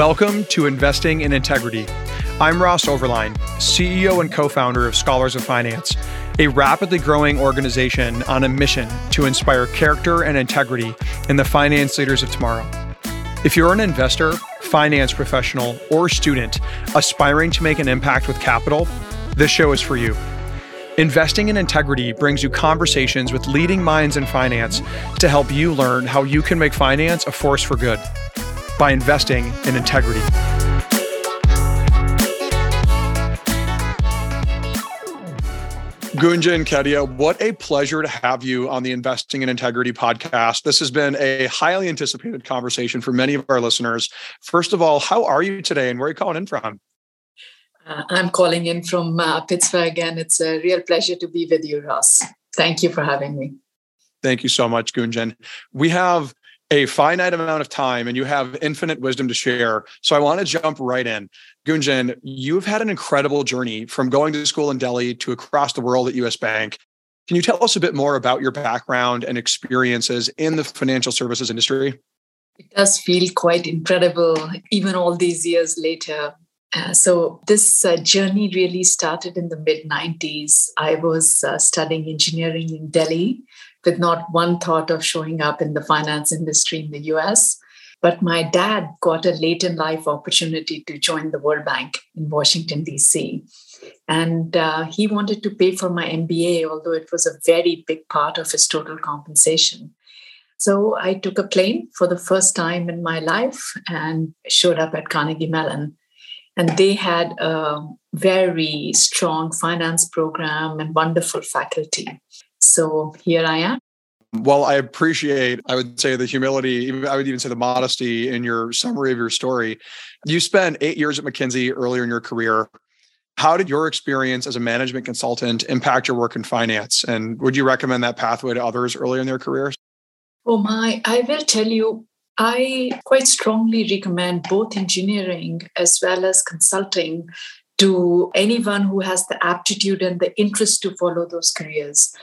Welcome to Investing in Integrity. I'm Ross Overline, CEO and co founder of Scholars of Finance, a rapidly growing organization on a mission to inspire character and integrity in the finance leaders of tomorrow. If you're an investor, finance professional, or student aspiring to make an impact with capital, this show is for you. Investing in Integrity brings you conversations with leading minds in finance to help you learn how you can make finance a force for good by investing in integrity. Gunjan Kedia, what a pleasure to have you on the Investing in Integrity podcast. This has been a highly anticipated conversation for many of our listeners. First of all, how are you today and where are you calling in from? Uh, I'm calling in from uh, Pittsburgh, and it's a real pleasure to be with you, Ross. Thank you for having me. Thank you so much, Gunjan. We have a finite amount of time and you have infinite wisdom to share. So I want to jump right in. Gunjan, you've had an incredible journey from going to school in Delhi to across the world at US Bank. Can you tell us a bit more about your background and experiences in the financial services industry? It does feel quite incredible, even all these years later. Uh, so, this uh, journey really started in the mid 90s. I was uh, studying engineering in Delhi with not one thought of showing up in the finance industry in the US. But my dad got a late in life opportunity to join the World Bank in Washington, D.C. And uh, he wanted to pay for my MBA, although it was a very big part of his total compensation. So I took a plane for the first time in my life and showed up at Carnegie Mellon. And they had a very strong finance program and wonderful faculty. So here I am. Well, I appreciate, I would say, the humility, I would even say the modesty in your summary of your story. You spent eight years at McKinsey earlier in your career. How did your experience as a management consultant impact your work in finance? And would you recommend that pathway to others earlier in their careers? Oh, my, I will tell you, I quite strongly recommend both engineering as well as consulting to anyone who has the aptitude and the interest to follow those careers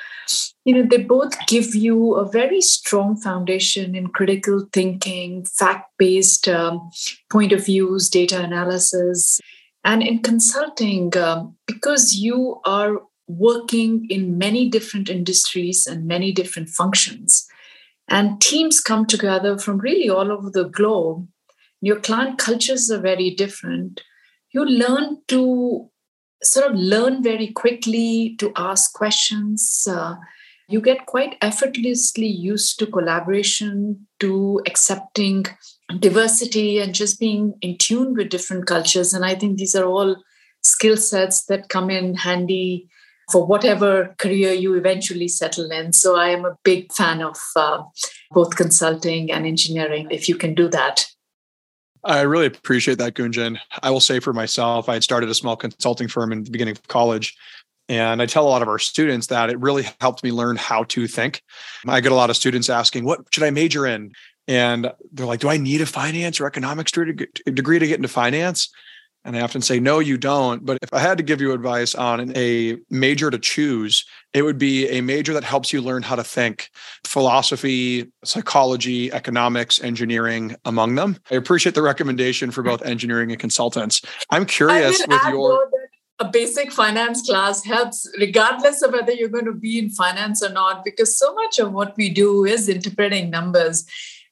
you know they both give you a very strong foundation in critical thinking fact-based um, point of views data analysis and in consulting um, because you are working in many different industries and many different functions and teams come together from really all over the globe your client cultures are very different you learn to sort of learn very quickly to ask questions. Uh, you get quite effortlessly used to collaboration, to accepting diversity, and just being in tune with different cultures. And I think these are all skill sets that come in handy for whatever career you eventually settle in. So I am a big fan of uh, both consulting and engineering if you can do that. I really appreciate that, Gunjan. I will say for myself, I had started a small consulting firm in the beginning of college. And I tell a lot of our students that it really helped me learn how to think. I get a lot of students asking, what should I major in? And they're like, do I need a finance or economics degree to get into finance? And I often say, no, you don't. But if I had to give you advice on a major to choose, it would be a major that helps you learn how to think philosophy, psychology, economics, engineering among them. I appreciate the recommendation for both engineering and consultants. I'm curious with your. A basic finance class helps, regardless of whether you're going to be in finance or not, because so much of what we do is interpreting numbers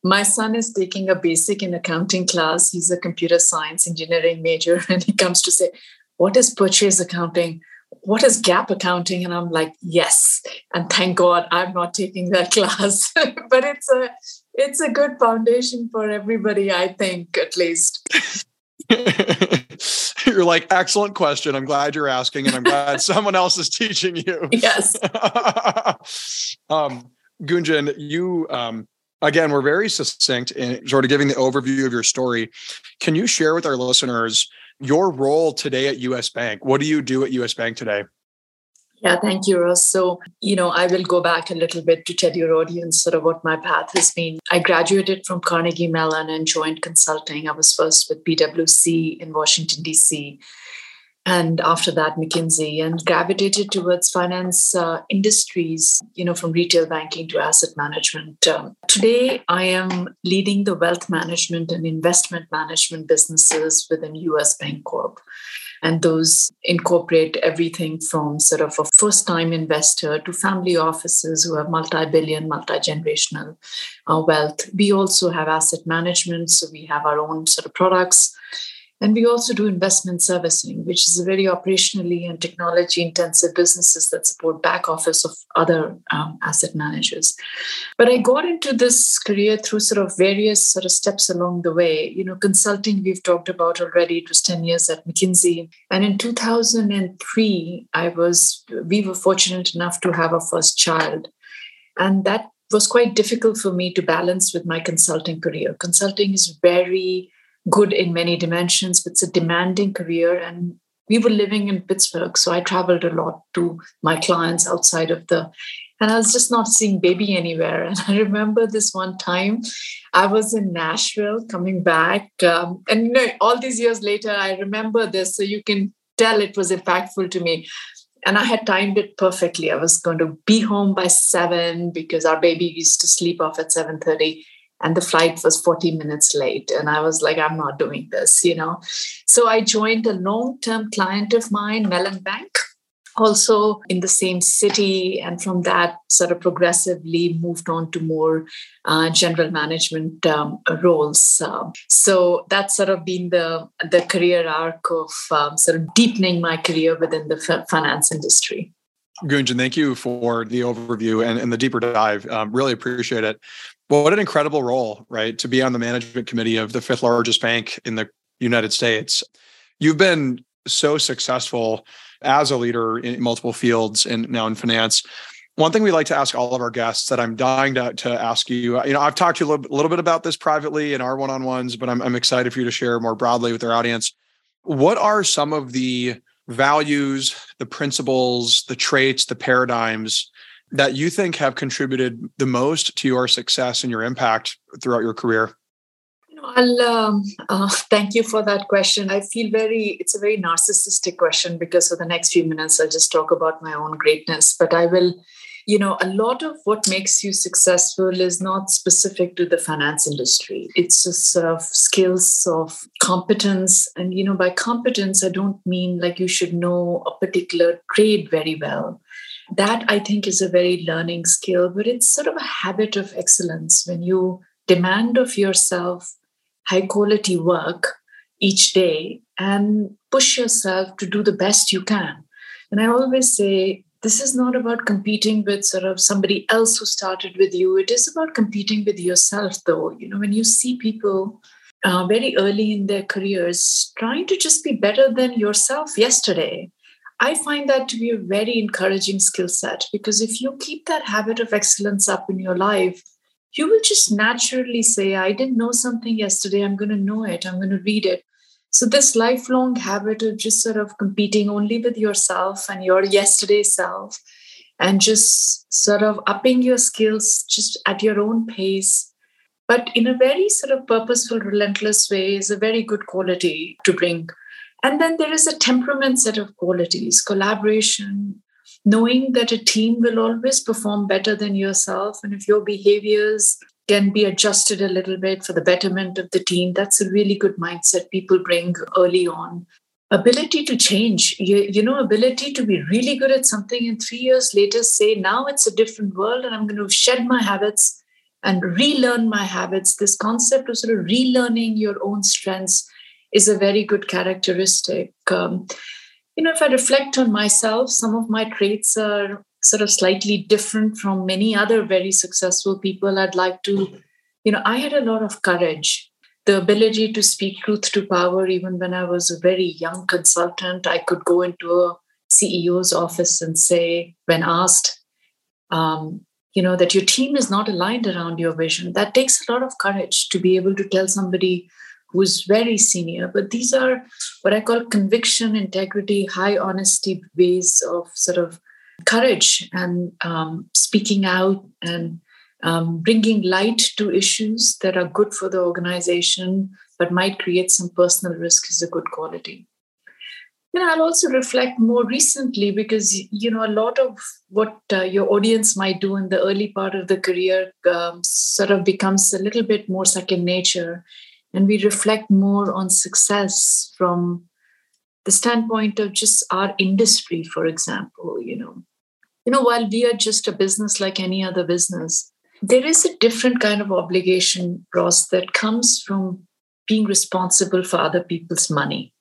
my son is taking a basic in accounting class. He's a computer science engineering major, and he comes to say, What is purchase accounting? What is GAAP accounting? And I'm like, Yes. And thank God I'm not taking that class. but it's a it's a good foundation for everybody, I think, at least. you're like, excellent question. I'm glad you're asking, and I'm glad someone else is teaching you. Yes. um, Gunjan, you um, again, we're very succinct in sort of giving the overview of your story. Can you share with our listeners your role today at US Bank? What do you do at US Bank today? Yeah, thank you, Ross. So, you know, I will go back a little bit to tell your audience sort of what my path has been. I graduated from Carnegie Mellon and joined consulting. I was first with PwC in Washington, D.C. and after that mckinsey and gravitated towards finance uh, industries you know from retail banking to asset management um, today i am leading the wealth management and investment management businesses within US Bancorp and those incorporate everything from sort of a first time investor to family offices who have multi billion, multi generational uh, wealth. We also have asset management. So we have our own sort of products and we also do investment servicing, which is a very operationally and technology intensive businesses that support back office of other um, asset managers. But I got into this career through sort of various sort of steps along the way. You know, consulting we've talked about already. It was 10 years at McKinsey. And in 2003, I was, we were fortunate enough to have our first child. And that was quite difficult for me to balance with my consulting career. Consulting is very good in many dimensions, but it's a demanding career. And we were living in Pittsburgh, so I traveled a lot to my clients outside of the and I was just not seeing baby anywhere. And I remember this one time I was in Nashville coming back. Um, and you know, all these years later, I remember this. So you can tell it was impactful to me. And I had timed it perfectly. I was going to be home by seven because our baby used to sleep off at 7:30 and the flight was 40 minutes late and i was like i'm not doing this you know so i joined a long-term client of mine mellon bank also in the same city and from that sort of progressively moved on to more uh, general management um, roles um, so that's sort of been the the career arc of um, sort of deepening my career within the finance industry Gunjan, thank you for the overview and, and the deeper dive. Um, really appreciate it. Well, what an incredible role, right? To be on the management committee of the fifth largest bank in the United States. You've been so successful as a leader in multiple fields and now in finance. One thing we like to ask all of our guests that I'm dying to, to ask you, you know, I've talked to you a little, little bit about this privately in our one-on-ones, but I'm, I'm excited for you to share more broadly with our audience. What are some of the values, the principles, the traits, the paradigms that you think have contributed the most to your success and your impact throughout your career? I'll um, uh, thank you for that question. I feel very, it's a very narcissistic question because for the next few minutes, I'll just talk about my own greatness. But I will, you know, a lot of what makes you successful is not specific to the finance industry. It's just of skills of competence. And, you know, by competence, I don't mean like you should know a particular trade very well that I think is a very learning skill, but it's sort of a habit of excellence when you demand of yourself high quality work each day and push yourself to do the best you can. And I always say, this is not about competing with sort of somebody else who started with you. It is about competing with yourself, though. You know, when you see people uh, very early in their careers trying to just be better than yourself yesterday, I find that to be a very encouraging skill set because if you keep that habit of excellence up in your life, you will just naturally say, I didn't know something yesterday, I'm going to know it, I'm going to read it. So, this lifelong habit of just sort of competing only with yourself and your yesterday self and just sort of upping your skills just at your own pace, but in a very sort of purposeful, relentless way is a very good quality to bring and then there is a temperament set of qualities collaboration, knowing that a team will always perform better than yourself. And if your behaviors can be adjusted a little bit for the betterment of the team, that's a really good mindset people bring early on. Ability to change, you, you know, ability to be really good at something and three years later say, now it's a different world and I'm going to shed my habits and relearn my habits. This concept of sort of relearning your own strengths is a very good characteristic. Um, you know, if I reflect on myself, some of my traits are sort of slightly different from many other very successful people. I'd like to, you know, I had a lot of courage, the ability to speak truth to power. Even when I was a very young consultant, I could go into a CEO's office and say, when asked, um, you know, that your team is not aligned around your vision. That takes a lot of courage to be able to tell somebody who's very senior. But these are what I call conviction, integrity, high honesty ways of sort of courage and um, speaking out and um, bringing light to issues that are good for the organization but might create some personal risk is a good quality. you know, I'll also reflect more recently because, you know, a lot of what uh, your audience might do in the early part of the career um, sort of becomes a little bit more second nature. And we reflect more on success from the standpoint of just our industry, for example, you know. You know, while we are just a business like any other business, there is a different kind of obligation, Ross, that comes from being responsible for other people's money.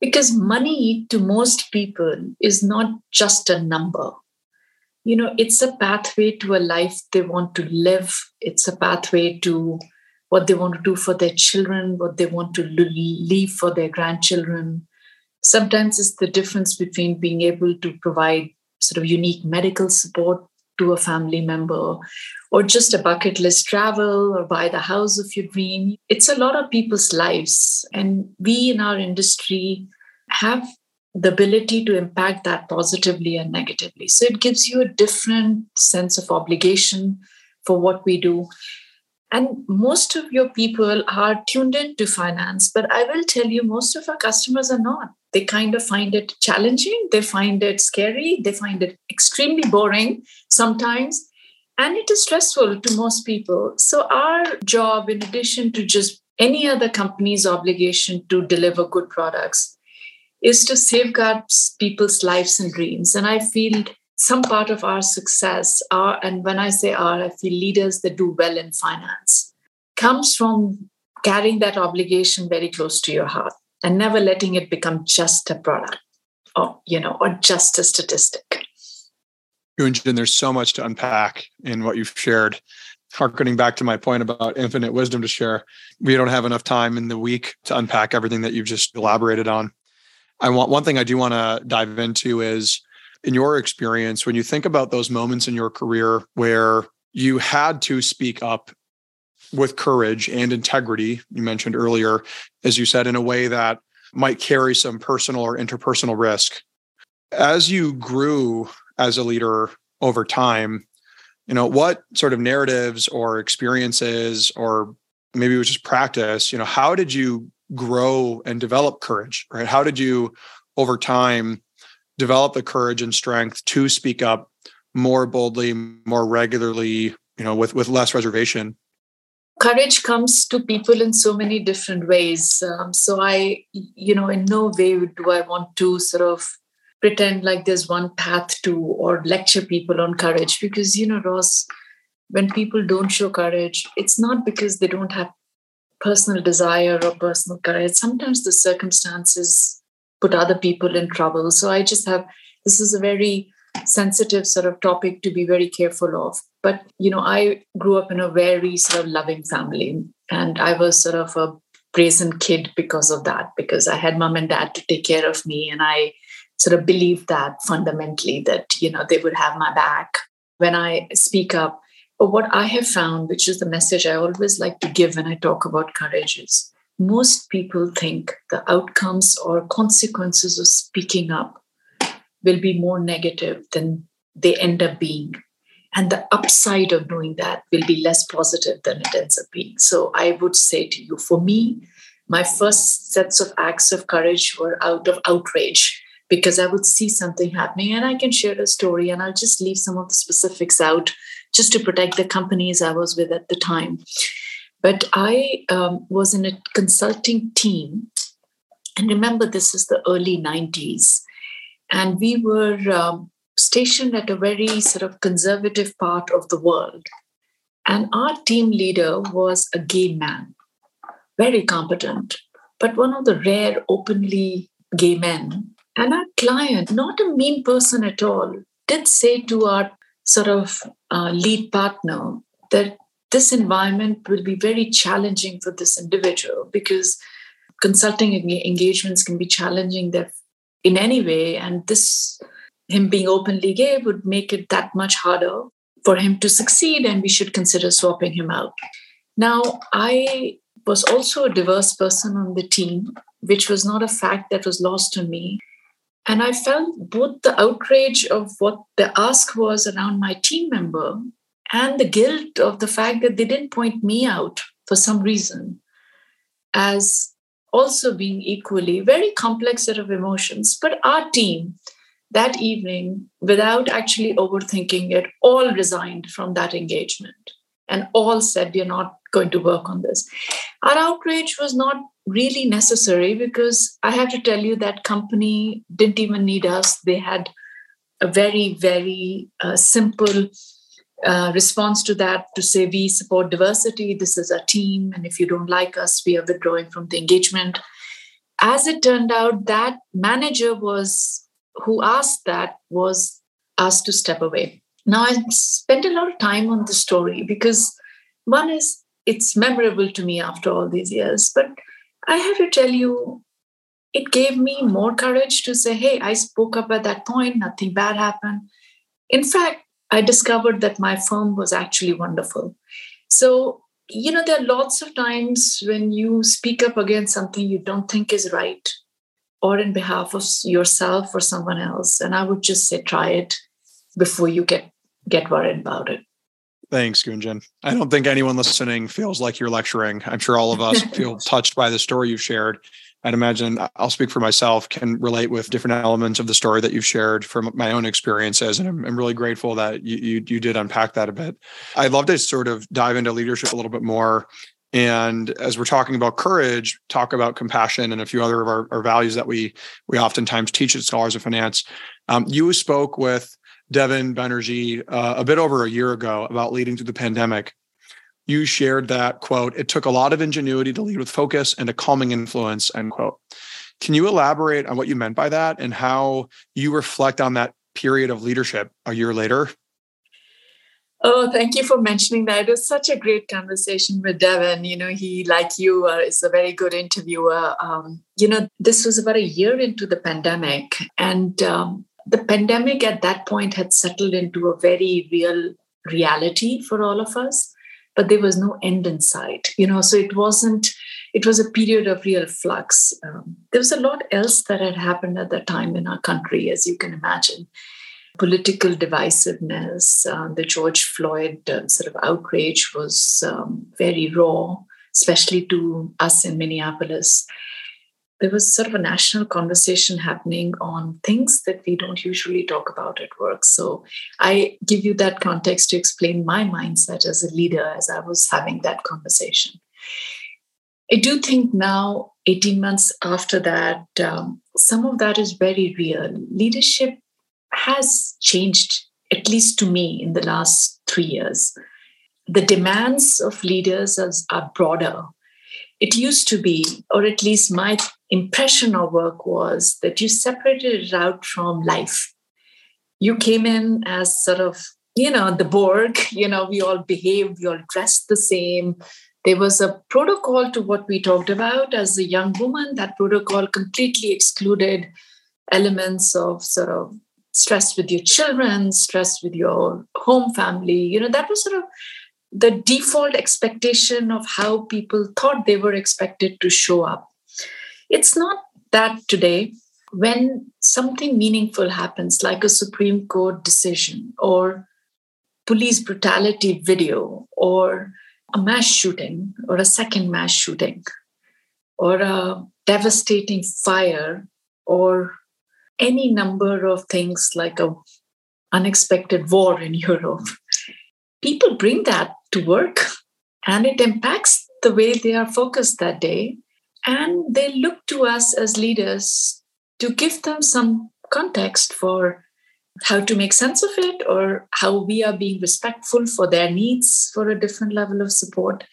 Because money to most people is not just a number. You know it's a pathway to a life they want to live. It's a pathway to what they want to do for their children what they want to leave for their grandchildren sometimes it's the difference between being able to provide sort of unique medical support to a family member or just a bucket list travel or buy the house of your dream. It's a lot of people's lives. And we in our industry have the ability to impact that positively and negatively. So it gives you a different sense of obligation for what we do. And most of your people are tuned into finance, but I will tell you, most of our customers are not. They kind of find it challenging, they find it scary, they find it extremely boring sometimes, and it is stressful to most people. So, our job, in addition to just any other company's obligation to deliver good products, is to safeguard people's lives and dreams. And I feel some part of our success are, and when I say our, I feel leaders that do well in finance, comes from carrying that obligation very close to your heart and never letting it become just a product or, you know, or just a statistic. Gunjan, there's so much to unpack in what you've shared. Harkening back to my point about infinite wisdom to share, we don't have enough time in the week to unpack everything that you've just elaborated on. I want one thing I do want to dive into is in your experience, when you think about those moments in your career where you had to speak up with courage and integrity, you mentioned earlier, as you said, in a way that might carry some personal or interpersonal risk. As you grew as a leader over time, you know, what sort of narratives or experiences or maybe it was just practice, you know, how did you grow and develop courage, right? How did you, over time, develop the courage and strength to speak up more boldly, more regularly, you know, with with less reservation? Courage comes to people in so many different ways. Um, so I, you know, in no way do I want to sort of pretend like there's one path to or lecture people on courage because you know ross when people don't show courage it's not because they don't have personal desire or personal courage. Sometimes the circumstances put other people in trouble. So I just have this is a very sensitive sort of topic to be very careful of. But you know, I grew up in a very sort of loving family, and I was sort of a brazen kid because of that, because I had mom and dad to take care of me, and I sort of believed that fundamentally that you know they would have my back when I speak up but what I have found, which is the message I always like to give when I talk about courage, is most people think the outcomes or consequences of speaking up will be more negative than they end up being. And the upside of doing that will be less positive than it ends up being. So I would say to you, for me, my first sets of acts of courage were out of outrage because I would see something happening and I can share a story and I'll just leave some of the specifics out just to protect the companies I was with at the time. But I um, was in a consulting team. And remember, this is the early 90s. And we were um, stationed at a very sort of conservative part of the world. And our team leader was a gay man, very competent, but one of the rare openly gay men. And our client, not a mean person at all, did say to our sort of uh, lead partner that this environment will be very challenging for this individual because consulting engagements can be challenging in any way and this him being openly gay would make it that much harder for him to succeed and we should consider swapping him out. Now i was also a diverse person on the team which was not a fact that was lost on me. And I felt both the outrage of what the ask was around my team member and the guilt of the fact that they didn't point me out for some reason as also being equally very complex set of emotions. But our team that evening, without actually overthinking it, all resigned from that engagement and all said, We're not going to work on this. Our outrage was not really necessary because I have to tell you that company didn't even need us. They had a very, very uh, simple uh, response to that to say we support diversity. This is our team and if you don't like us we are withdrawing from the engagement. As it turned out that manager was who asked that was asked to step away. Now i spent a lot of time on the story because one is it's memorable to me after all these years but i have to tell you it gave me more courage to say hey i spoke up at that point. Nothing bad happened. In fact I discovered that my firm was actually wonderful. So, you know, there are lots of times when you speak up against something you don't think is right or in behalf of yourself or someone else. And I would just say try it before you get get worried about it. Thanks, Gunjan. I don't think anyone listening feels like you're lecturing. I'm sure all of us feel touched by the story you've shared. I'd imagine I'll speak for myself, can relate with different elements of the story that you've shared from my own experiences. And I'm, I'm really grateful that you, you, you did unpack that a bit. I'd love to sort of dive into leadership a little bit more. And as we're talking about courage, talk about compassion and a few other of our, our values that we we oftentimes teach at Scholars of Finance. Um, you spoke with Devin Banerjee uh, a bit over a year ago about leading through the pandemic you shared that quote it took a lot of ingenuity to lead with focus and a calming influence end quote can you elaborate on what you meant by that and how you reflect on that period of leadership a year later Oh, thank you for mentioning that. It was such a great conversation with Devin. You know, he, like you, uh, is a very good interviewer. Um, you know, this was about a year into the pandemic, and um, the pandemic at that point had settled into a very real reality for all of us but there was no end in sight you know so it wasn't it was a period of real flux. Um, there was a lot else that had happened at that time in our country as you can imagine. Political divisiveness uh, the george floyd uh, sort of outrage was um, very raw especially to us in minneapolis there was sort of a national conversation happening on things that we don't usually talk about at work. So I give you that context to explain my mindset as a leader as I was having that conversation. I do think now, 18 months after that, um, some of that is very real. Leadership has changed, at least to me, in the last three years. The demands of leaders are broader it used to be, or at least my impression of work was that you separated it out from life. You came in as sort of, you know, the Borg, you know, we all behaved, we all dressed the same. There was a protocol to what we talked about as a young woman. That protocol completely excluded elements of sort of stress with your children, stress with your home family. You know, that was sort of the default expectation of how people thought they were expected to show up. It's not that today, when something meaningful happens, like a Supreme Court decision or police brutality video or a mass shooting or a second mass shooting or a devastating fire or any number of things like a unexpected war in Europe people bring that to work and it impacts the way they are focused that day. And they look to us as leaders to give them some context for how to make sense of it or how we are being respectful for their needs for a different level of support.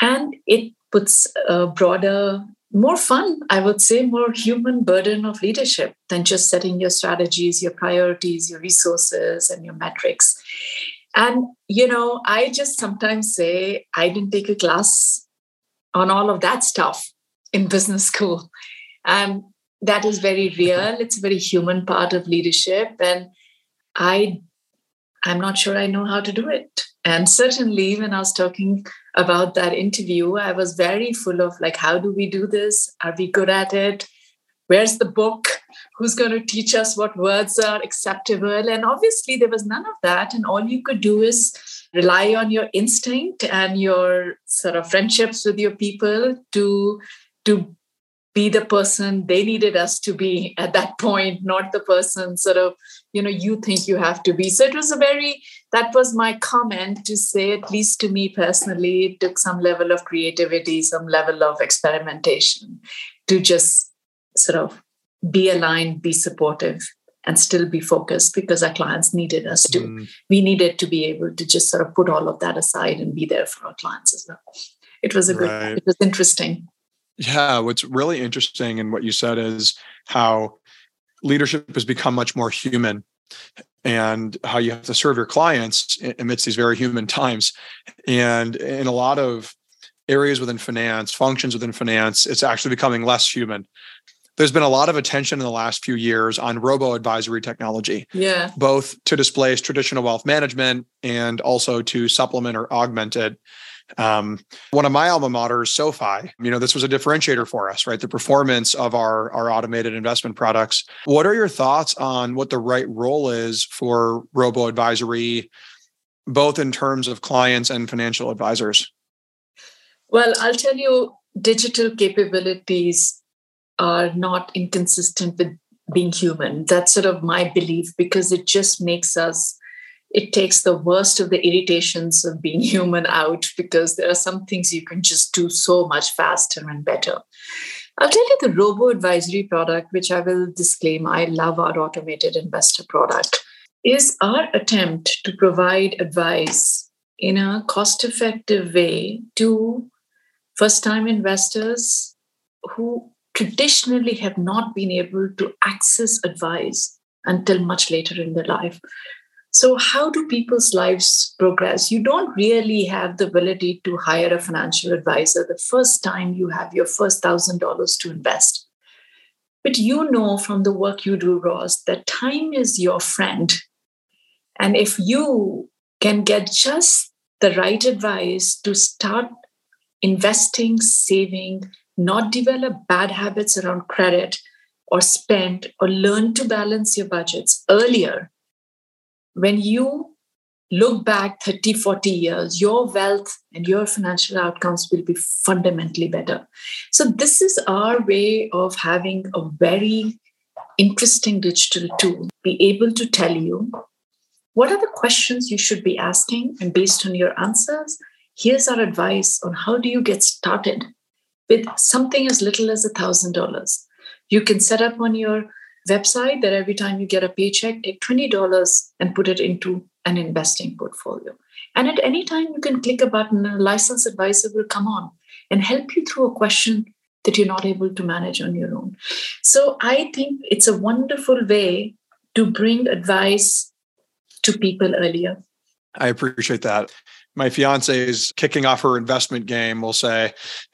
And it puts a broader, more fun, I would say, more human burden of leadership than just setting your strategies, your priorities, your resources, and your metrics. And, you know, I just sometimes say I didn't take a class on all of that stuff in business school. And that is very real. It's a very human part of leadership. And I I'm not sure I know how to do it. And certainly when I was talking about that interview, I was very full of like, how do we do this? Are we good at it? Where's the book? Who's going to teach us what words are acceptable and obviously there was none of that and all you could do is rely on your instinct and your sort of friendships with your people to to be the person they needed us to be at that point, not the person sort of, you know, you think you have to be. So it was a very, that was my comment to say, at least to me personally, it took some level of creativity, some level of experimentation to just sort of be aligned, be supportive, and still be focused because our clients needed us to. Mm. We needed to be able to just sort of put all of that aside and be there for our clients as well. It was a good, right. it was interesting. Yeah, what's really interesting in what you said is how leadership has become much more human and how you have to serve your clients amidst these very human times. And in a lot of areas within finance, functions within finance, it's actually becoming less human. There's been a lot of attention in the last few years on robo advisory technology. Yeah. Both to displace traditional wealth management and also to supplement or augment it. Um, one of my alma maters, SoFi, you know, this was a differentiator for us, right? The performance of our, our automated investment products. What are your thoughts on what the right role is for robo advisory, both in terms of clients and financial advisors? Well, I'll tell you, digital capabilities are not inconsistent with being human. That's sort of my belief because it just makes us it takes the worst of the irritations of being human out because there are some things you can just do so much faster and better. I'll tell you the robo advisory product, which I will disclaim, I love our automated investor product, is our attempt to provide advice in a cost effective way to first time investors who traditionally have not been able to access advice until much later in their life. So, how do people's lives progress? You don't really have the ability to hire a financial advisor the first time you have your first thousand dollars to invest. But you know from the work you do, Ross, that time is your friend. And if you can get just the right advice to start investing, saving, not develop bad habits around credit or spend or learn to balance your budgets earlier, when you look back 30, 40 years, your wealth and your financial outcomes will be fundamentally better. So, this is our way of having a very interesting digital tool, be able to tell you what are the questions you should be asking, and based on your answers, here's our advice on how do you get started with something as little as a thousand dollars. You can set up on your website that every time you get a paycheck, take $20 and put it into an investing portfolio. And at any time, you can click a button a licensed advisor will come on and help you through a question that you're not able to manage on your own. So I think it's a wonderful way to bring advice to people earlier. I appreciate that my fiance is kicking off her investment game we'll say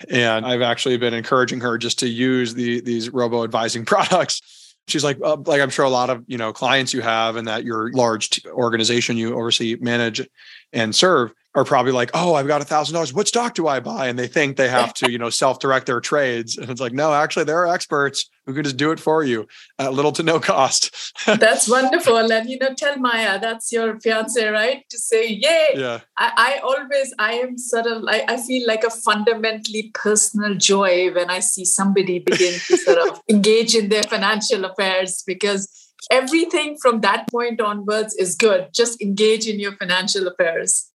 and i've actually been encouraging her just to use the these robo advising products. She's like uh, like i'm sure a lot of you know clients you have and that your large organization you oversee manage and serve are probably like oh i've got a thousand dollars. What stock do i buy? And they think they have to you know self-direct their trades. And it's like no actually there are experts who can just do it for you at little to no cost. That's wonderful. And you know tell maya that's your fiance right? To say yay. Yeah. I, I always i am sort of I, I feel like a fundamentally personal joy when i see somebody begin to sort of engage in their financial affairs because everything from that point onwards is good. Just engage in your financial affairs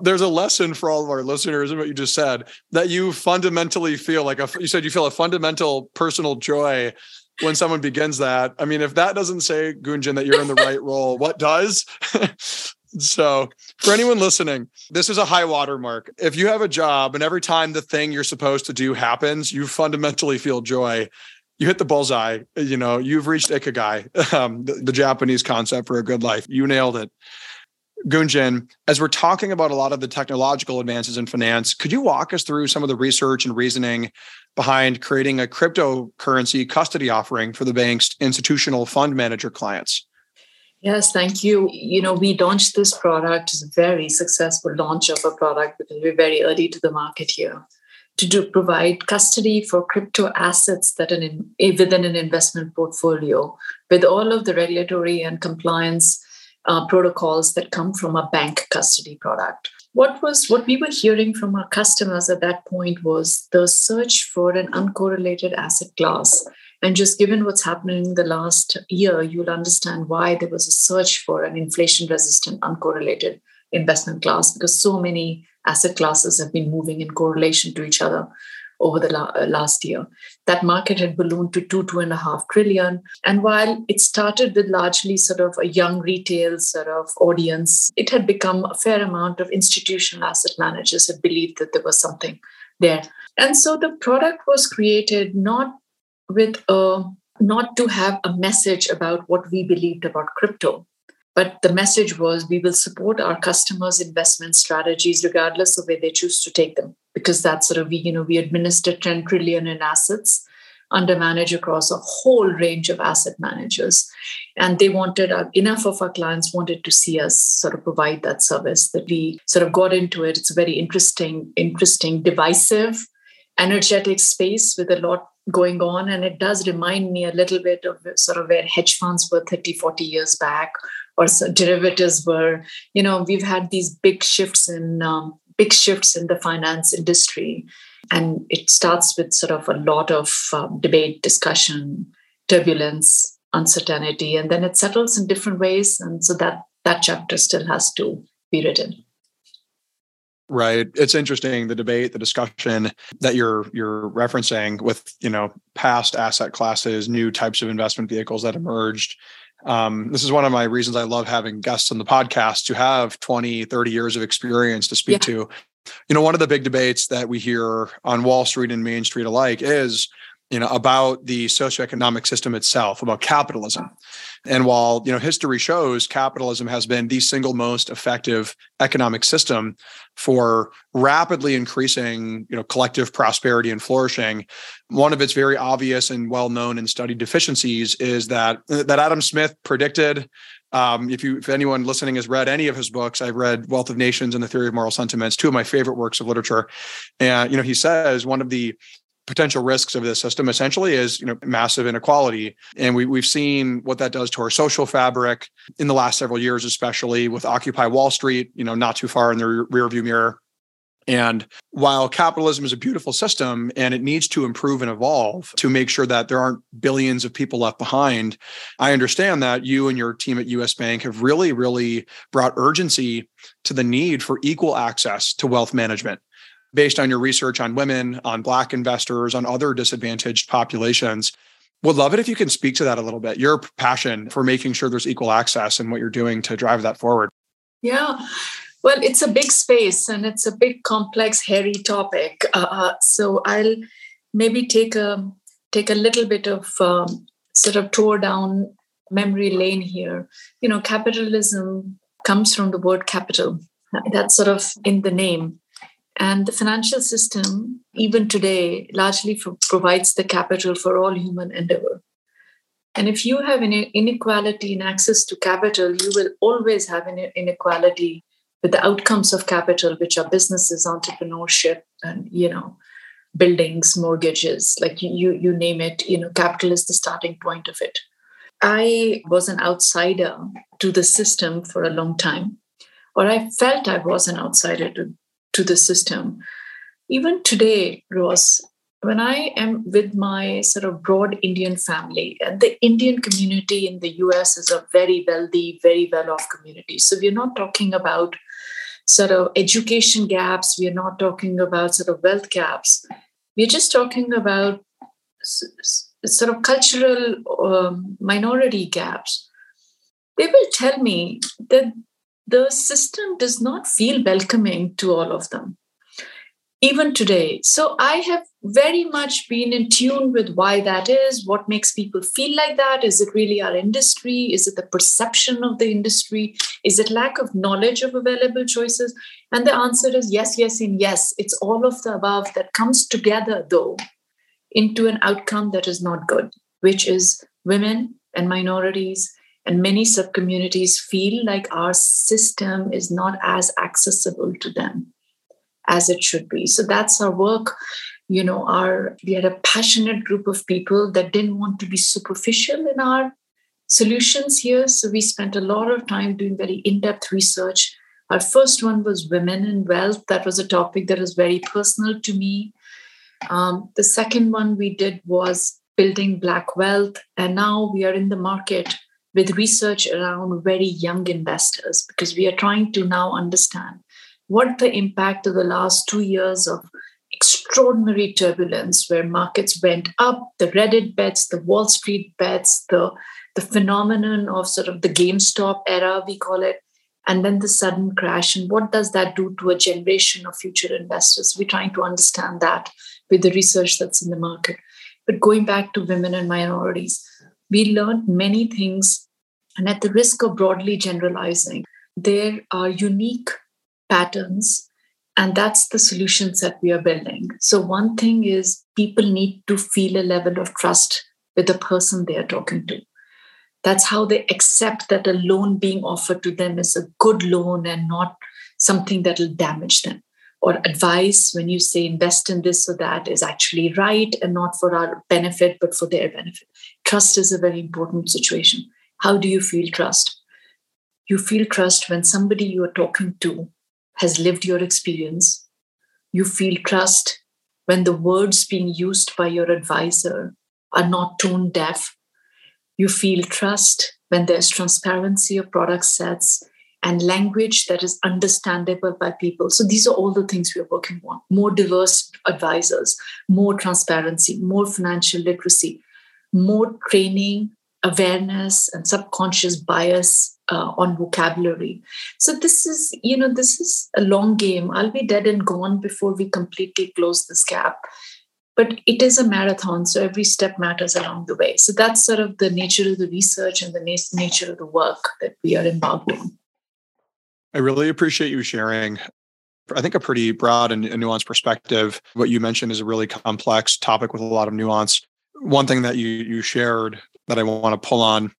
there's a lesson for all of our listeners in what you just said that you fundamentally feel like a you said you feel a fundamental personal joy when someone begins that. I mean if that doesn't say gunjan that you're in the right role what does? So for anyone listening this is a high water mark. If you have a job and every time the thing you're supposed to do happens you fundamentally feel joy. You hit the bullseye you know you've reached ikigai um, the, the japanese concept for a good life. You nailed it Gunjan, as we're talking about a lot of the technological advances in finance, could you walk us through some of the research and reasoning behind creating a cryptocurrency custody offering for the bank's institutional fund manager clients? Yes, thank you. You know, we launched this product. It's a very successful launch of a product because we're very early to the market here to do, provide custody for crypto assets that an eh, within an investment portfolio with all of the regulatory and compliance uh, protocols that come from a bank custody product. what was what we were hearing from our customers at that point was the search for an uncorrelated asset class and just given what's happening in the last year you'll understand why there was a search for an inflation resistant uncorrelated investment class because so many asset classes have been moving in correlation to each other over the la- uh, last year. That market had ballooned to two, two and a half trillion. And while it started with largely sort of a young retail sort of audience, it had become a fair amount of institutional asset managers had believed that there was something there. And so the product was created not with a not to have a message about what we believed about crypto, but the message was we will support our customers' investment strategies regardless of where they choose to take them, because that's sort of we, you know, we administer 10 trillion in assets under manage across a whole range of asset managers. And they wanted uh, enough of our clients wanted to see us sort of provide that service that we sort of got into it. It's a very interesting, interesting, divisive, energetic space with a lot going on. And it does remind me a little bit of sort of where hedge funds were 30, 40 years back, or derivatives were you know we've had these big shifts in um, big shifts in the finance industry. And it starts with sort of a lot of um, debate discussion turbulence uncertainty and then it settles in different ways. And so that that chapter still has to be written. Right. It's interesting the debate the discussion that you're you're referencing with you know past asset classes new types of investment vehicles that emerged um, this is one of my reasons I love having guests on the podcast to have 20, 30 years of experience to speak yeah. to. You know, one of the big debates that we hear on Wall Street and Main Street alike is you know about the socioeconomic system itself about capitalism. And while you know history shows capitalism has been the single most effective economic system for rapidly increasing you know collective prosperity and flourishing one of its very obvious and well known and studied deficiencies is that that adam smith predicted um, if you if anyone listening has read any of his books i've read wealth of nations and the theory of moral sentiments two of my favorite works of literature. And you know he says one of the potential risks of this system essentially is you know massive inequality. And we, we've seen what that does to our social fabric in the last several years especially with occupy wall street you know not too far in the rear view mirror. And while capitalism is a beautiful system and it needs to improve and evolve to make sure that there aren't billions of people left behind, I understand that you and your team at US Bank have really, really brought urgency to the need for equal access to wealth management based on your research on women, on Black investors, on other disadvantaged populations. Would love it if you can speak to that a little bit, your passion for making sure there's equal access and what you're doing to drive that forward. Yeah. Well, it's a big space and it's a big, complex, hairy topic. Uh, uh so I'll maybe take a take a little bit of um, sort of tour down memory lane here. You know, capitalism comes from the word capital. That's sort of in the name. And the financial system, even today, largely provides the capital for all human endeavor. And if you have an inequality in access to capital, you will always have an inequality with the outcomes of capital, which are businesses, entrepreneurship, and you know, buildings, mortgages, like you, you name it. You know, capital is the starting point of it. I was an outsider to the system for a long time, or I felt I was an outsider to to the system. Even today, Ross, when I am with my sort of broad Indian family, and the Indian community in the US is a very wealthy, very well off community. So we're not talking about sort of education gaps, we're not talking about sort of wealth gaps. We're just talking about sort of cultural um, minority gaps. They will tell me that the system does not feel welcoming to all of them, even today. So I have very much been in tune with why that is, what makes people feel like that. Is it really our industry? Is it the perception of the industry? Is it lack of knowledge of available choices? And the answer is yes, yes, and yes. It's all of the above that comes together, though, into an outcome that is not good, which is women and minorities and many subcommunities feel like our system is not as accessible to them as it should be. So that's our work. You know, our we had a passionate group of people that didn't want to be superficial in our solutions here. So we spent a lot of time doing very in-depth research Our first one was women and wealth. That was a topic that was very personal to me. Um, the second one we did was building Black wealth. And now we are in the market with research around very young investors because we are trying to now understand what the impact of the last two years of extraordinary turbulence where markets went up, the Reddit bets, the Wall Street bets, the, the phenomenon of sort of the GameStop era, we call it, and then the sudden crash. And what does that do to a generation of future investors? We're trying to understand that with the research that's in the market. But going back to women and minorities, we learned many things. And at the risk of broadly generalizing, there are unique patterns and that's the solutions that we are building. So, one thing is people need to feel a level of trust with the person they are talking to. That's how they accept that a loan being offered to them is a good loan and not something that will damage them. Or advice when you say invest in this or that is actually right and not for our benefit, but for their benefit. Trust is a very important situation. How do you feel trust? You feel trust when somebody you are talking to has lived your experience. You feel trust when the words being used by your advisor are not tone deaf. You feel trust when there's transparency of product sets and language that is understandable by people. So these are all the things we are working on more diverse advisors, more transparency, more financial literacy, more training, awareness, and subconscious bias uh, on vocabulary. So this is, you know, this is a long game. I'll be dead and gone before we completely close this gap. But it is a marathon, so every step matters along the way. So that's sort of the nature of the research and the nature of the work that we are embarked on. I really appreciate you sharing. I think a pretty broad and nuanced perspective. What you mentioned is a really complex topic with a lot of nuance. One thing that you you shared that I want to pull on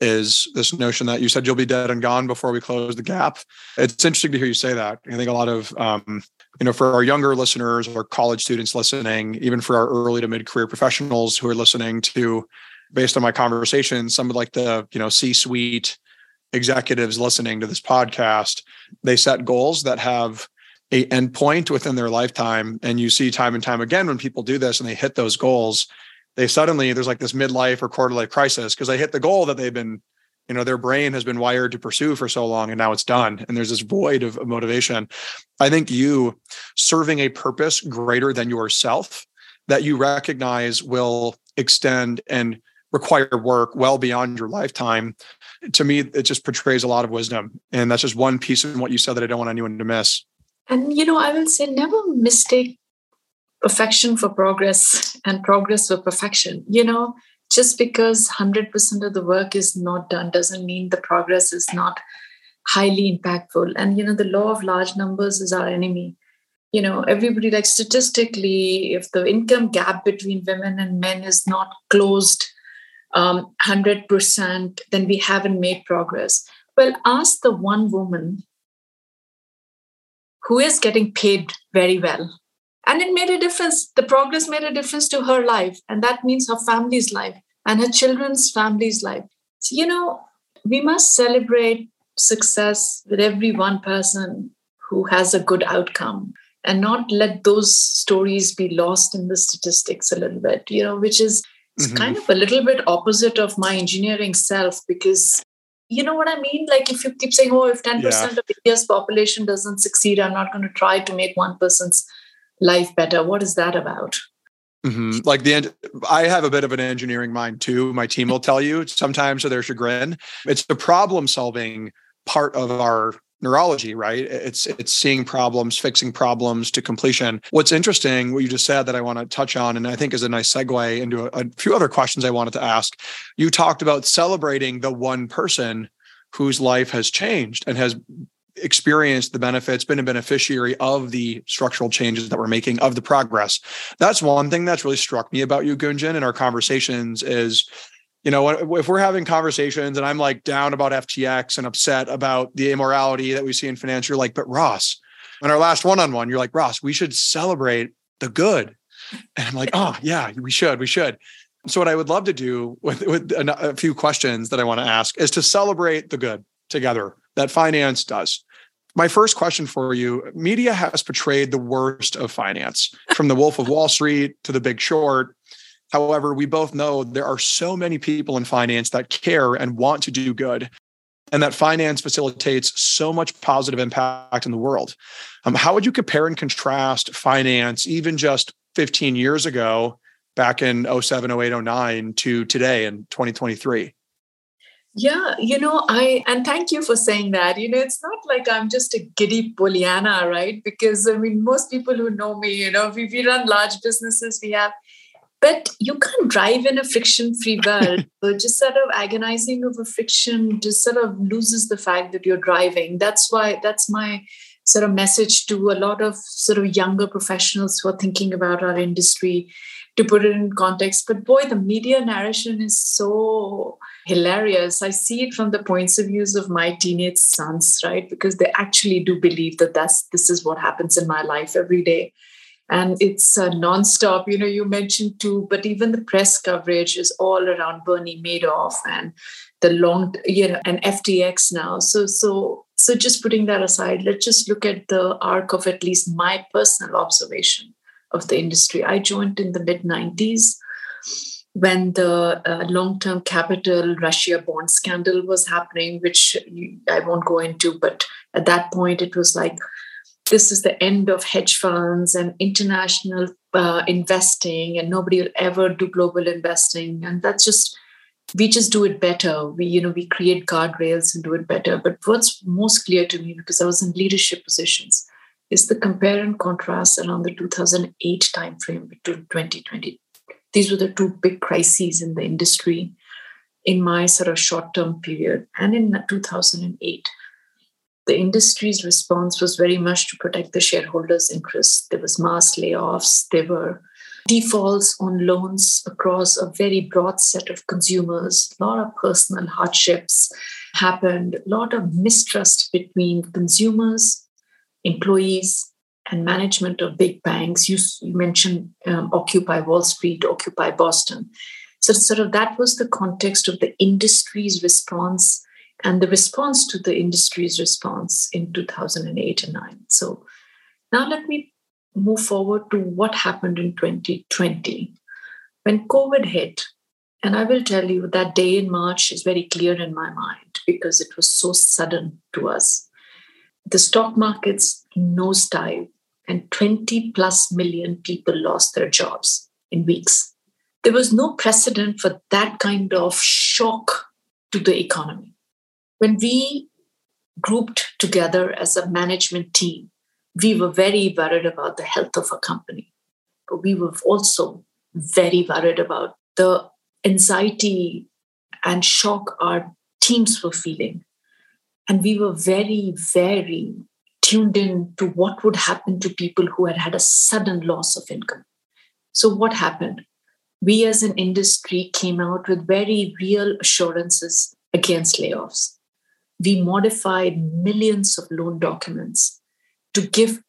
is this notion that you said you'll be dead and gone before we close the gap. It's interesting to hear you say that. I think a lot of, um, you know, for our younger listeners or college students listening, even for our early to mid career professionals who are listening to, based on my conversation, some of like the, you know, C suite executives listening to this podcast, they set goals that have a endpoint within their lifetime. And you see time and time again when people do this and they hit those goals, they suddenly there's like this midlife or quarter life crisis because they hit the goal that they've been you know their brain has been wired to pursue for so long and now it's done and there's this void of, motivation. I think you serving a purpose greater than yourself that you recognize will extend and require work well beyond your lifetime to me it just portrays a lot of wisdom. And that's just one piece of what you said that i don't want anyone to miss. And you know i will say never mistake perfection for progress and progress for perfection. You know, just because 100% of the work is not done doesn't mean the progress is not highly impactful. And, you know, the law of large numbers is our enemy. You know, everybody, like statistically, if the income gap between women and men is not closed um, 100%, then we haven't made progress. Well, ask the one woman who is getting paid very well and it made a difference. The progress made a difference to her life. And that means her family's life and her children's family's life. So, you know, we must celebrate success with every one person who has a good outcome and not let those stories be lost in the statistics a little bit, you know, which is mm-hmm. kind of a little bit opposite of my engineering self because you know what I mean? Like if you keep saying, oh, if 10% yeah. of India's population doesn't succeed, I'm not going to try to make one person's life better. What is that about? Mm-hmm. Like the end, I have a bit of an engineering mind too. My team will tell you sometimes to their chagrin. It's the problem solving part of our neurology, right? It's it's seeing problems, fixing problems to completion. What's interesting, what you just said that I want to touch on, and I think is a nice segue into a, a few other questions I wanted to ask. You talked about celebrating the one person whose life has changed and has experienced the benefits, been a beneficiary of the structural changes that we're making, of the progress. That's one thing that's really struck me about you, Gunjan, in our conversations is, you know, if we're having conversations and I'm like down about FTX and upset about the immorality that we see in finance, you're like, but Ross, on our last one-on-one, you're like, Ross, we should celebrate the good. And I'm like, oh yeah, we should, we should. So what I would love to do with, with a few questions that I want to ask is to celebrate the good together that finance does. My first question for you media has portrayed the worst of finance, from the Wolf of Wall Street to the Big Short. However, we both know there are so many people in finance that care and want to do good, and that finance facilitates so much positive impact in the world. Um, how would you compare and contrast finance, even just 15 years ago, back in 07, 08, 09, to today in 2023? Yeah, you know, I and thank you for saying that. You know, it's not like I'm just a giddy Pollyanna, right? Because I mean, most people who know me, you know, we, we run large businesses, we have, but you can't drive in a friction-free world. so just sort of agonizing over friction just sort of loses the fact that you're driving. That's why that's my sort of message to a lot of sort of younger professionals who are thinking about our industry to put it in context. But boy, the media narration is so hilarious. I see it from the points of views of my teenage sons, right? Because they actually do believe that that's this is what happens in my life every day. And it's uh, nonstop. You know, you mentioned too, but even the press coverage is all around Bernie Madoff and the long, you know, and FTX now. So, so, so just putting that aside, let's just look at the arc of at least my personal observation of the industry. I joined in the mid 90s when the uh, long term capital Russia bond scandal was happening, which I won't go into, but at that point it was like, this is the end of hedge funds and international uh, investing, and nobody will ever do global investing. And that's just, we just do it better. We, you know, we create guardrails and do it better. But what's most clear to me, because I was in leadership positions, is the compare and contrast around the 2008 timeframe to 2020. These were the two big crises in the industry in my sort of short term period. And in 2008, the industry's response was very much to protect the shareholders' interests. There was mass layoffs, there were defaults on loans across a very broad set of consumers, a lot of personal hardships happened, a lot of mistrust between consumers employees and management of big banks. You, you mentioned um, Occupy Wall Street, Occupy Boston. So, sort of that was the context of the industry's response and the response to the industry's response in 2008 and 9. So, now let me move forward to what happened in 2020. When COVID hit, and I will tell you that day in March is very clear in my mind because it was so sudden to us the stock markets nosedive and 20 plus million people lost their jobs in weeks. There was no precedent for that kind of shock to the economy. When we grouped together as a management team, we were very worried about the health of our company, but we were also very worried about the anxiety and shock our teams were feeling and we were very, very tuned in to what would happen to people who had had a sudden loss of income. So, what happened? We as an industry came out with very real assurances against layoffs. We modified millions of loan documents to give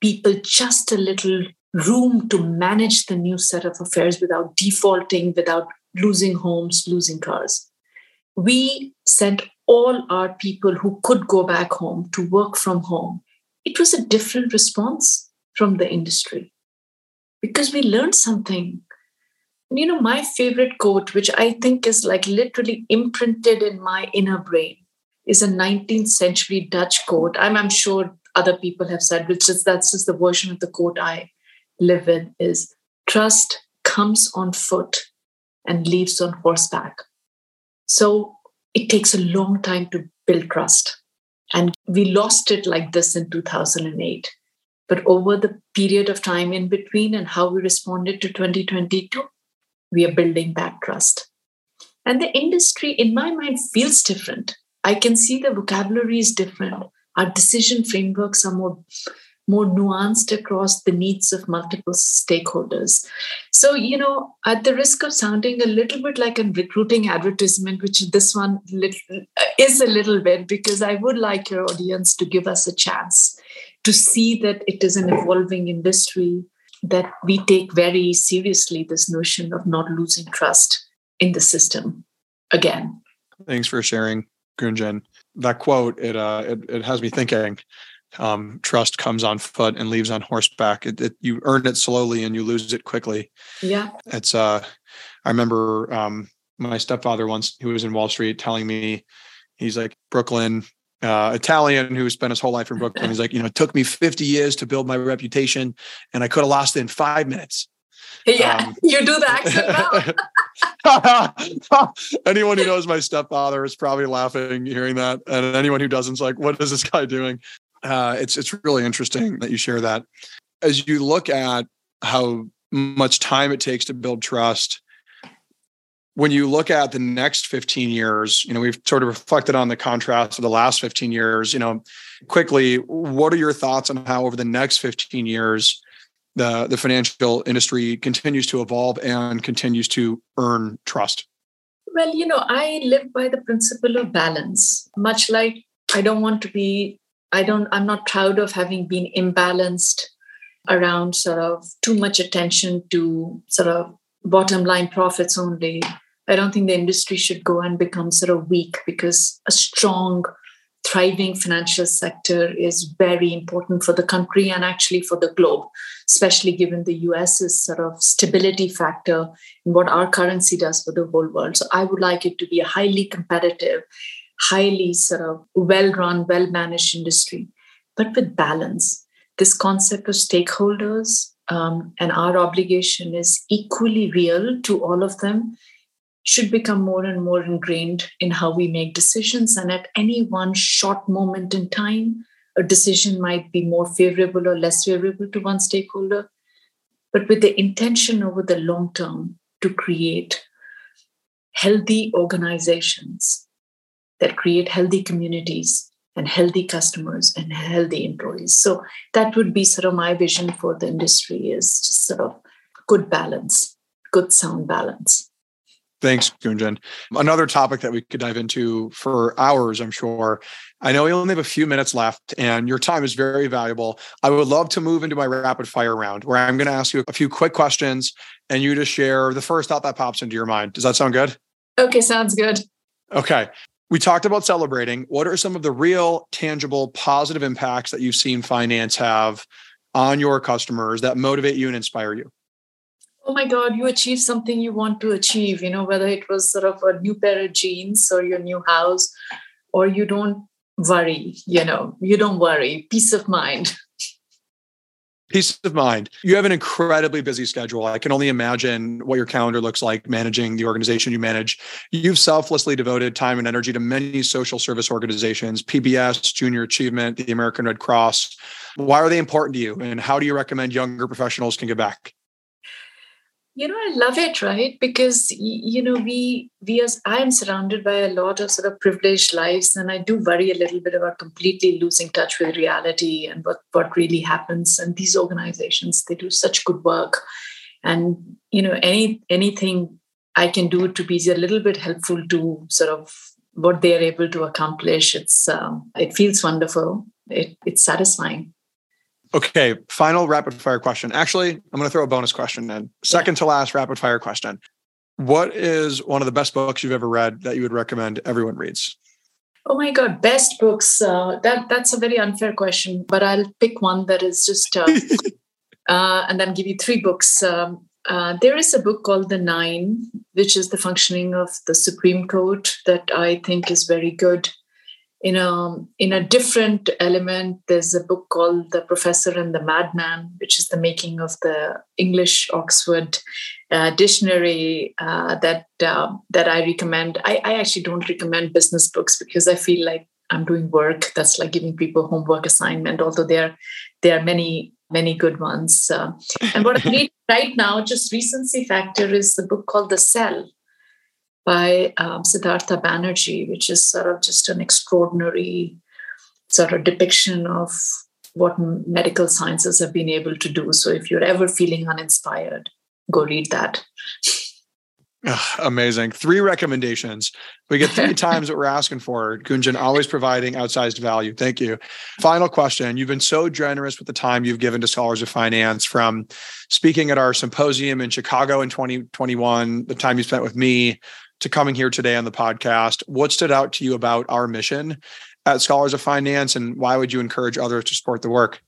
people just a little room to manage the new set of affairs without defaulting, without losing homes, losing cars. We sent all our people who could go back home to work from home, it was a different response from the industry because we learned something. You know, my favorite quote, which I think is like literally imprinted in my inner brain, is a 19th century Dutch quote. I'm, I'm sure other people have said, which is that's just the version of the quote I live in is trust comes on foot and leaves on horseback. So it takes a long time to build trust. And we lost it like this in 2008. But over the period of time in between and how we responded to 2022, we are building back trust. And the industry, in my mind, feels different. I can see the vocabulary is different. Our decision frameworks are more more nuanced across the needs of multiple stakeholders. So, you know, at the risk of sounding a little bit like a recruiting advertisement, which this one is a little bit, because I would like your audience to give us a chance to see that it is an evolving industry, that we take very seriously this notion of not losing trust in the system again. Thanks for sharing, Gunjan. that quote it uh it, it has me thinking um, trust comes on foot and leaves on horseback. It, it, you earn it slowly and you lose it quickly. Yeah, it's. Uh, I remember um, my stepfather once who was in Wall Street telling me, he's like Brooklyn uh, Italian who spent his whole life in Brooklyn. He's like, you know, it took me 50 years to build my reputation, and I could have lost it in five minutes. Yeah, um, you do the accent now. anyone who knows my stepfather is probably laughing hearing that, and anyone who doesn't is like, "What is this guy doing?" Uh, it's it's really interesting that you share that. As you look at how much time it takes to build trust, when you look at the next 15 years, you know, we've sort of reflected on the contrast of the last 15 years, you know, quickly, what are your thoughts on how over the next 15 years the the financial industry continues to evolve and continues to earn trust? Well, you know, I live by the principle of balance, much like I don't want to be I don't, I'm not proud of having been imbalanced around sort of too much attention to sort of bottom line profits only. I don't think the industry should go and become sort of weak because a strong, thriving financial sector is very important for the country and actually for the globe, especially given the US's sort of stability factor in what our currency does for the whole world. So I would like it to be a highly competitive highly sort of well run, well managed industry, but with balance. This concept of stakeholders um, and our obligation is equally real to all of them should become more and more ingrained in how we make decisions. And at any one short moment in time, a decision might be more favorable or less favorable to one stakeholder, but with the intention over the long term to create healthy organizations that create healthy communities and healthy customers and healthy employees. So that would be sort of my vision for the industry is just sort of good balance, good sound balance. Thanks, Gunjan. Another topic that we could dive into for hours, I'm sure. I know we only have a few minutes left and your time is very valuable. I would love to move into my rapid fire round where I'm going to ask you a few quick questions and you to share the first thought that pops into your mind. Does that sound good? Okay, sounds good. Okay. We talked about celebrating. What are some of the real, tangible, positive impacts that you've seen finance have on your customers that motivate you and inspire you? Oh my God, you achieve something you want to achieve, you know, whether it was sort of a new pair of jeans or your new house, or you don't worry, you know, you don't worry, peace of mind. Peace of mind. You have an incredibly busy schedule. I can only imagine what your calendar looks like managing the organization you manage. You've selflessly devoted time and energy to many social service organizations, PBS, Junior Achievement, the American Red Cross. Why are they important to you? And how do you recommend younger professionals can give back? You know i love it right? Because you know we we as i am surrounded by a lot of sort of privileged lives and i do worry a little bit about completely losing touch with reality and what what really happens. And these organizations they do such good work. And you know any anything i can do to be a little bit helpful to sort of what they are able to accomplish it's um, it feels wonderful. It, it's satisfying Okay, final rapid fire question. Actually, I'm going to throw a bonus question in. Second to last rapid fire question. What is one of the best books you've ever read that you would recommend everyone reads? Oh my God, best books. Uh, that that's a very unfair question, but I'll pick one that is just, uh, uh, and then give you three books. Um, uh, there is a book called The Nine, which is the functioning of the Supreme Court, that I think is very good in a in a different element there's a book called the professor and the madman which is the making of the english oxford uh, dictionary uh, that uh, that i recommend. I, I actually don't recommend business books because i feel like i'm doing work that's like giving people homework assignment although there there are many many good ones. Uh, and what i read right now just recency factor is the book called the cell by um, Siddhartha Banerjee, which is sort of just an extraordinary sort of depiction of what medical sciences have been able to do. So if you're ever feeling uninspired, go read that. amazing. Three recommendations. We get three times what we're asking for. Gunjan always providing outsized value. Thank you. Final question. You've been so generous with the time you've given to Scholars of Finance from speaking at our symposium in Chicago in 2021, the time you spent with me, to coming here today on the podcast. What stood out to you about our mission at Scholars of Finance, and why would you encourage others to support the work?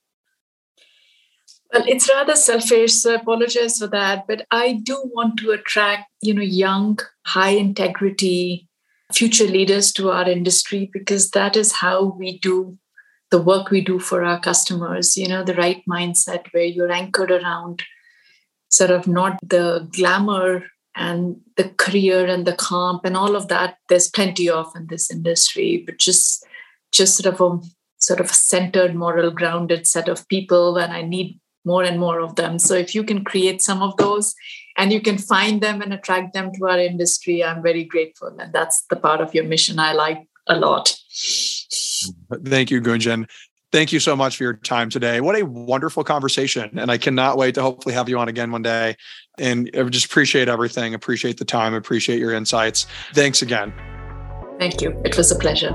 Well, it's rather selfish, so I apologize for that. But I do want to attract, you know, young, high integrity future leaders to our industry because that is how we do the work we do for our customers. You know, the right mindset where you're anchored around sort of not the glamour and the career and the comp and all of that. There's plenty of in this industry, but just just sort of a sort of a centered, moral, grounded set of people. And I need more and more of them. So if you can create some of those and you can find them and attract them to our industry, I'm very grateful. And that's the part of your mission I like a lot. Thank you, Gunjan. Thank you so much for your time today. What a wonderful conversation. And I cannot wait to hopefully have you on again one day. And I just appreciate everything, appreciate the time, appreciate your insights. Thanks again. Thank you. It was a pleasure.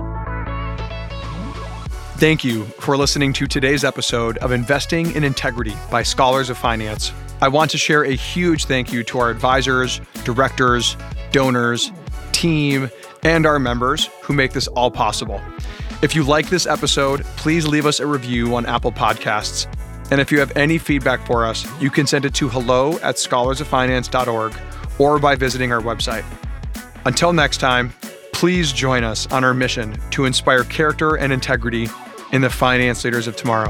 Thank you for listening to today's episode of Investing in Integrity by Scholars of Finance. I want to share a huge thank you to our advisors, directors, donors, team, and our members who make this all possible. If you like this episode, please leave us a review on Apple Podcasts. And if you have any feedback for us, you can send it to hello at scholarsoffinance.org or by visiting our website. Until next time, please join us on our mission to inspire character and integrity in the finance leaders of tomorrow.